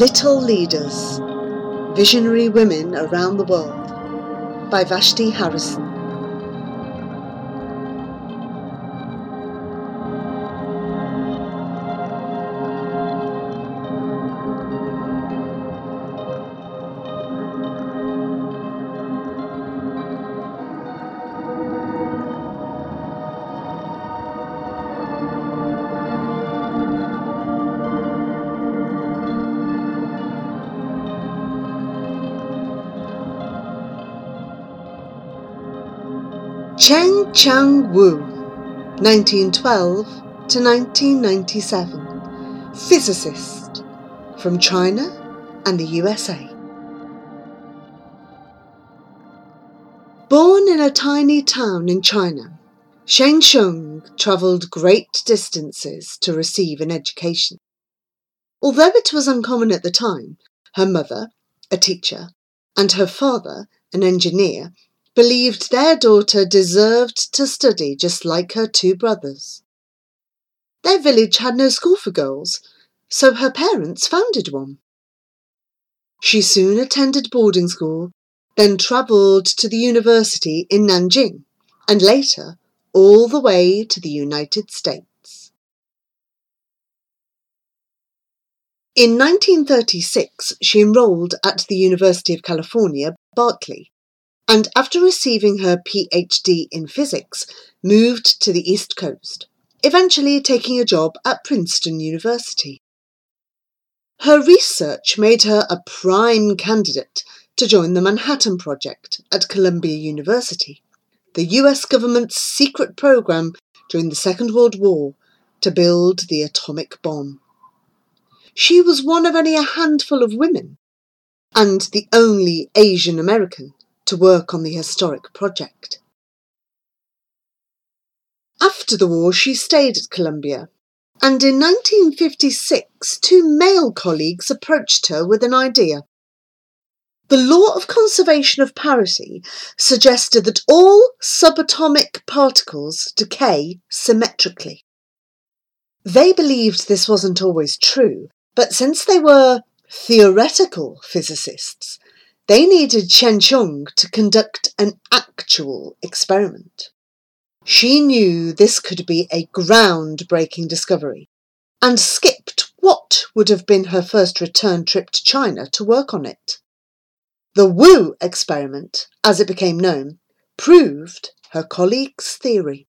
Little Leaders Visionary Women Around the World by Vashti Harrison. Chien-Shiung Wu, 1912 to 1997, physicist from China and the USA. Born in a tiny town in China, Chien-Shiung travelled great distances to receive an education. Although it was uncommon at the time, her mother, a teacher, and her father, an engineer, believed their daughter deserved to study just like her two brothers. Their village had no school for girls, so her parents founded one. She soon attended boarding school, then travelled to the university in Nanjing, and later all the way to the United States. In 1936, she enrolled at the University of California, Berkeley, and after receiving her PhD in physics, moved to the East Coast, eventually taking a job at Princeton University. Her research made her a prime candidate to join the Manhattan Project at Columbia University, the US government's secret program during the Second World War to build the atomic bomb. She was one of only a handful of women and the only Asian American to work on the historic project. After the war, she stayed at Columbia, and in 1956, two male colleagues approached her with an idea. The law of conservation of parity suggested that all subatomic particles decay symmetrically. They believed this wasn't always true, but since they were theoretical physicists, they needed Chien-Shiung to conduct an actual experiment. She knew this could be a groundbreaking discovery and skipped what would have been her first return trip to China to work on it. The Wu experiment, as it became known, proved her colleagues' theory.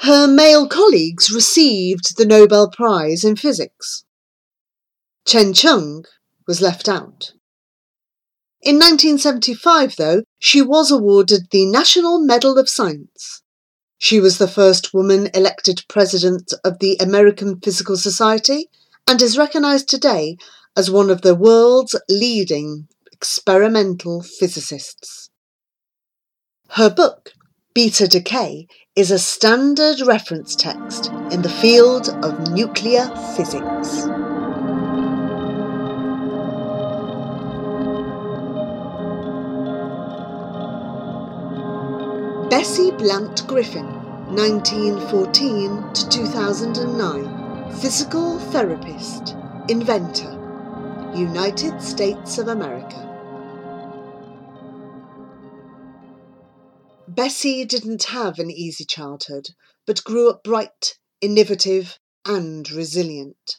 Her male colleagues received the Nobel Prize in Physics. Chien-Shiung was left out. In 1975, though, she was awarded the National Medal of Science. She was the first woman elected president of the American Physical Society and is recognised today as one of the world's leading experimental physicists. Her book, Beta Decay, is a standard reference text in the field of nuclear physics. Bessie Blount Griffin, 1914 to 2009, physical therapist, inventor, United States of America. Bessie didn't have an easy childhood, but grew up bright, innovative, and resilient.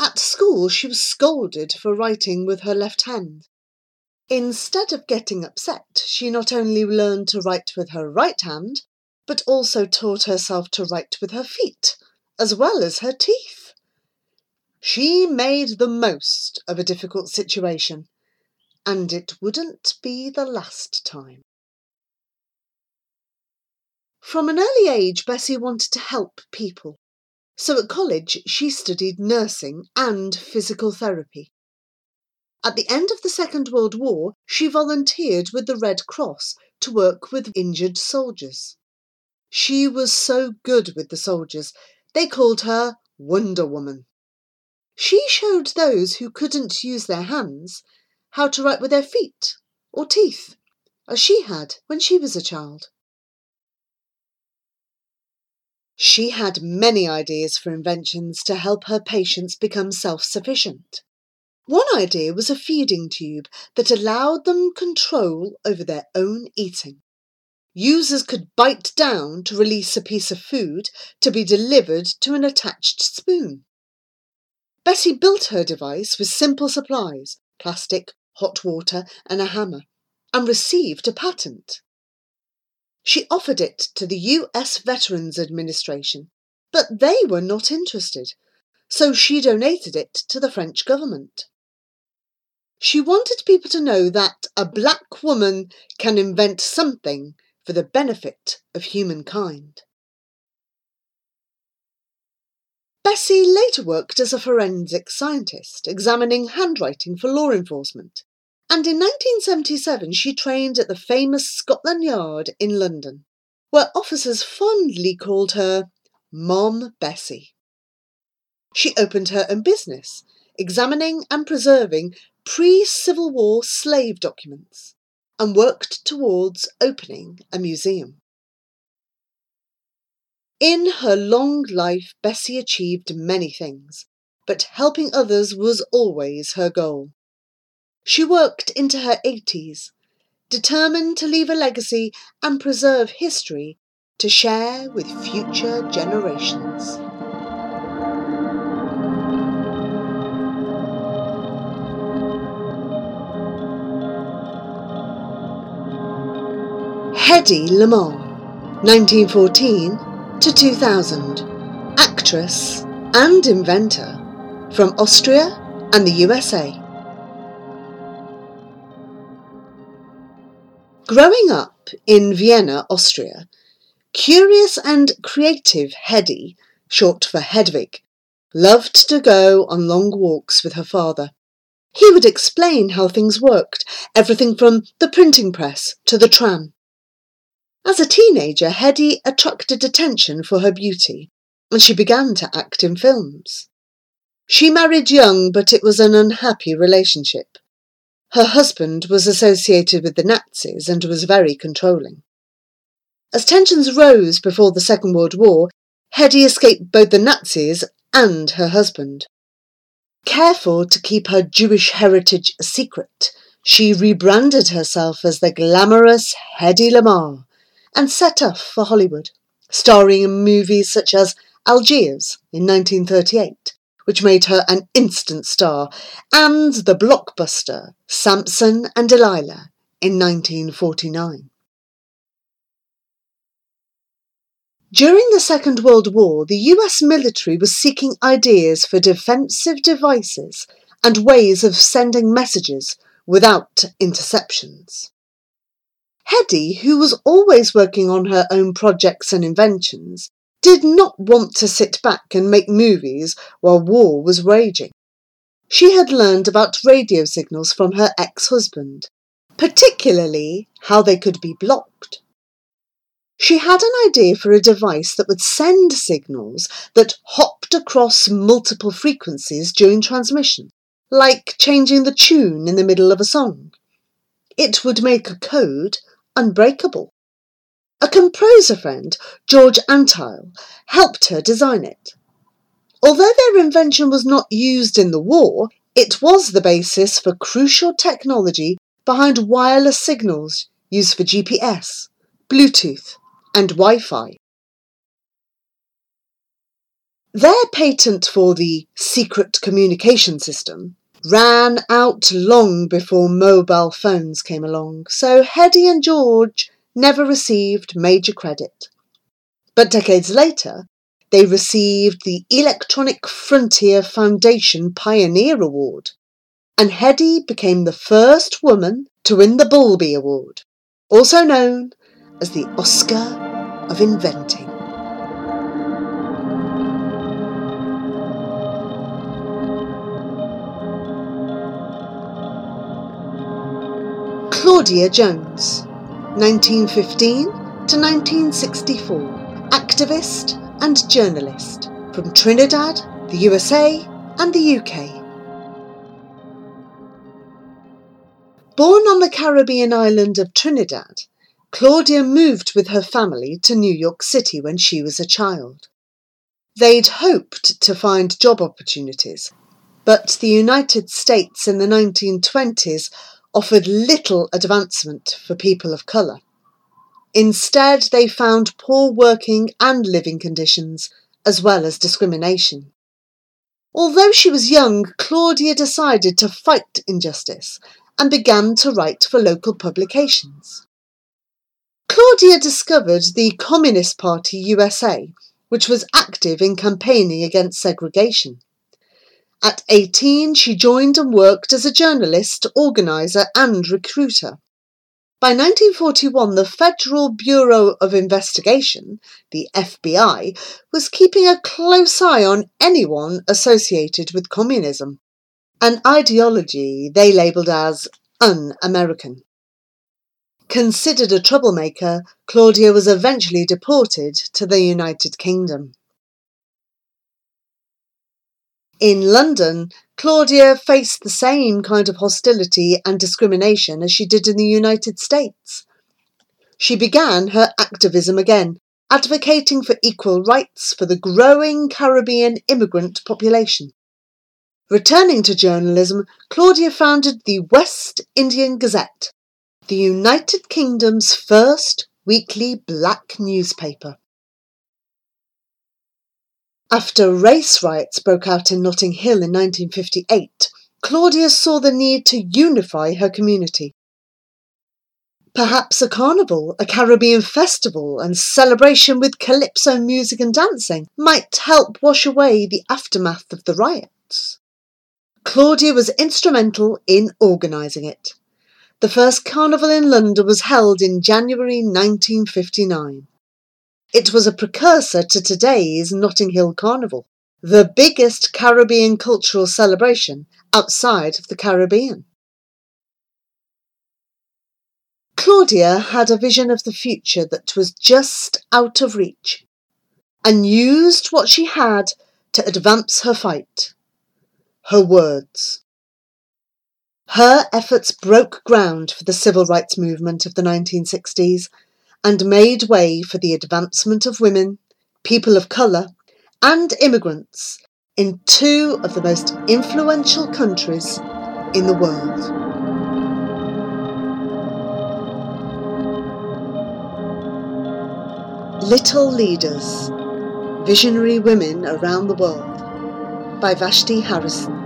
At school, she was scolded for writing with her left hand. Instead of getting upset, she not only learned to write with her right hand, but also taught herself to write with her feet, as well as her teeth. She made the most of a difficult situation, and it wouldn't be the last time. From an early age, Bessie wanted to help people. So at college, she studied nursing and physical therapy. At the end of the Second World War, she volunteered with the Red Cross to work with injured soldiers. She was so good with the soldiers, they called her Wonder Woman. She showed those who couldn't use their hands how to write with their feet or teeth, as she had when she was a child. She had many ideas for inventions to help her patients become self sufficient. One idea was a feeding tube that allowed them control over their own eating. Users could bite down to release a piece of food to be delivered to an attached spoon. Bessie built her device with simple supplies plastic, hot water, and a hammer and received a patent. She offered it to the US Veterans Administration, but they were not interested, so she donated it to the French government. She wanted people to know that a black woman can invent something for the benefit of humankind. Bessie later worked as a forensic scientist, examining handwriting for law enforcement and in 1977 she trained at the famous Scotland Yard in London, where officers fondly called her Mom Bessie. She opened her own business, examining and preserving pre Civil War slave documents, and worked towards opening a museum. In her long life, Bessie achieved many things, but helping others was always her goal. She worked into her 80s, determined to leave a legacy and preserve history to share with future generations. Hedy Lamarr, 1914 to 2000, actress and inventor from Austria and the USA. Growing up in Vienna, Austria, curious and creative Hedy, short for Hedwig, loved to go on long walks with her father. He would explain how things worked, everything from the printing press to the tram. As a teenager, Hedy attracted attention for her beauty, and she began to act in films. She married young, but it was an unhappy relationship. Her husband was associated with the Nazis and was very controlling. As tensions rose before the Second World War, Hedy escaped both the Nazis and her husband. Careful to keep her Jewish heritage a secret, she rebranded herself as the glamorous Hedy Lamarr and set off for Hollywood, starring in movies such as Algiers in 1938 which made her an instant star, and the blockbuster Samson and Delilah in 1949. During the Second World War, the US military was seeking ideas for defensive devices and ways of sending messages without interceptions. Hedy, who was always working on her own projects and inventions, did not want to sit back and make movies while war was raging. She had learned about radio signals from her ex husband, particularly how they could be blocked. She had an idea for a device that would send signals that hopped across multiple frequencies during transmission, like changing the tune in the middle of a song. It would make a code unbreakable. A composer friend, George Antheil, helped her design it. Although their invention was not used in the war, it was the basis for crucial technology behind wireless signals used for GPS, Bluetooth, and Wi Fi. Their patent for the secret communication system ran out long before mobile phones came along, so Hedy and George never received major credit. But decades later, they received the Electronic Frontier Foundation Pioneer Award, and Hedy became the first woman to win the Bulbie Award, also known as the Oscar of Inventing. Claudia Jones 1915 to 1964, activist and journalist from Trinidad, the USA, and the UK. Born on the Caribbean island of Trinidad, Claudia moved with her family to New York City when she was a child. They'd hoped to find job opportunities, but the United States in the 1920s offered little advancement for people of colour. Instead, they found poor working and living conditions, as well as discrimination. Although she was young, Claudia decided to fight injustice and began to write for local publications. Claudia discovered the Communist Party USA, which was active in campaigning against segregation. At 18, she joined and worked as a journalist, organiser, and recruiter. By 1941, the Federal Bureau of Investigation, the FBI, was keeping a close eye on anyone associated with communism, an ideology they labelled as un American. Considered a troublemaker, Claudia was eventually deported to the United Kingdom. In London, Claudia faced the same kind of hostility and discrimination as she did in the United States. She began her activism again, advocating for equal rights for the growing Caribbean immigrant population. Returning to journalism, Claudia founded the West Indian Gazette, the United Kingdom's first weekly black newspaper. After race riots broke out in Notting Hill in 1958, Claudia saw the need to unify her community. Perhaps a carnival, a Caribbean festival, and celebration with calypso music and dancing might help wash away the aftermath of the riots. Claudia was instrumental in organising it. The first carnival in London was held in January 1959. It was a precursor to today's Notting Hill Carnival, the biggest Caribbean cultural celebration outside of the Caribbean. Claudia had a vision of the future that was just out of reach and used what she had to advance her fight. Her words. Her efforts broke ground for the civil rights movement of the 1960s and made way for the advancement of women, people of colour, and immigrants in two of the most influential countries in the world. Little Leaders Visionary Women Around the World by Vashti Harrison.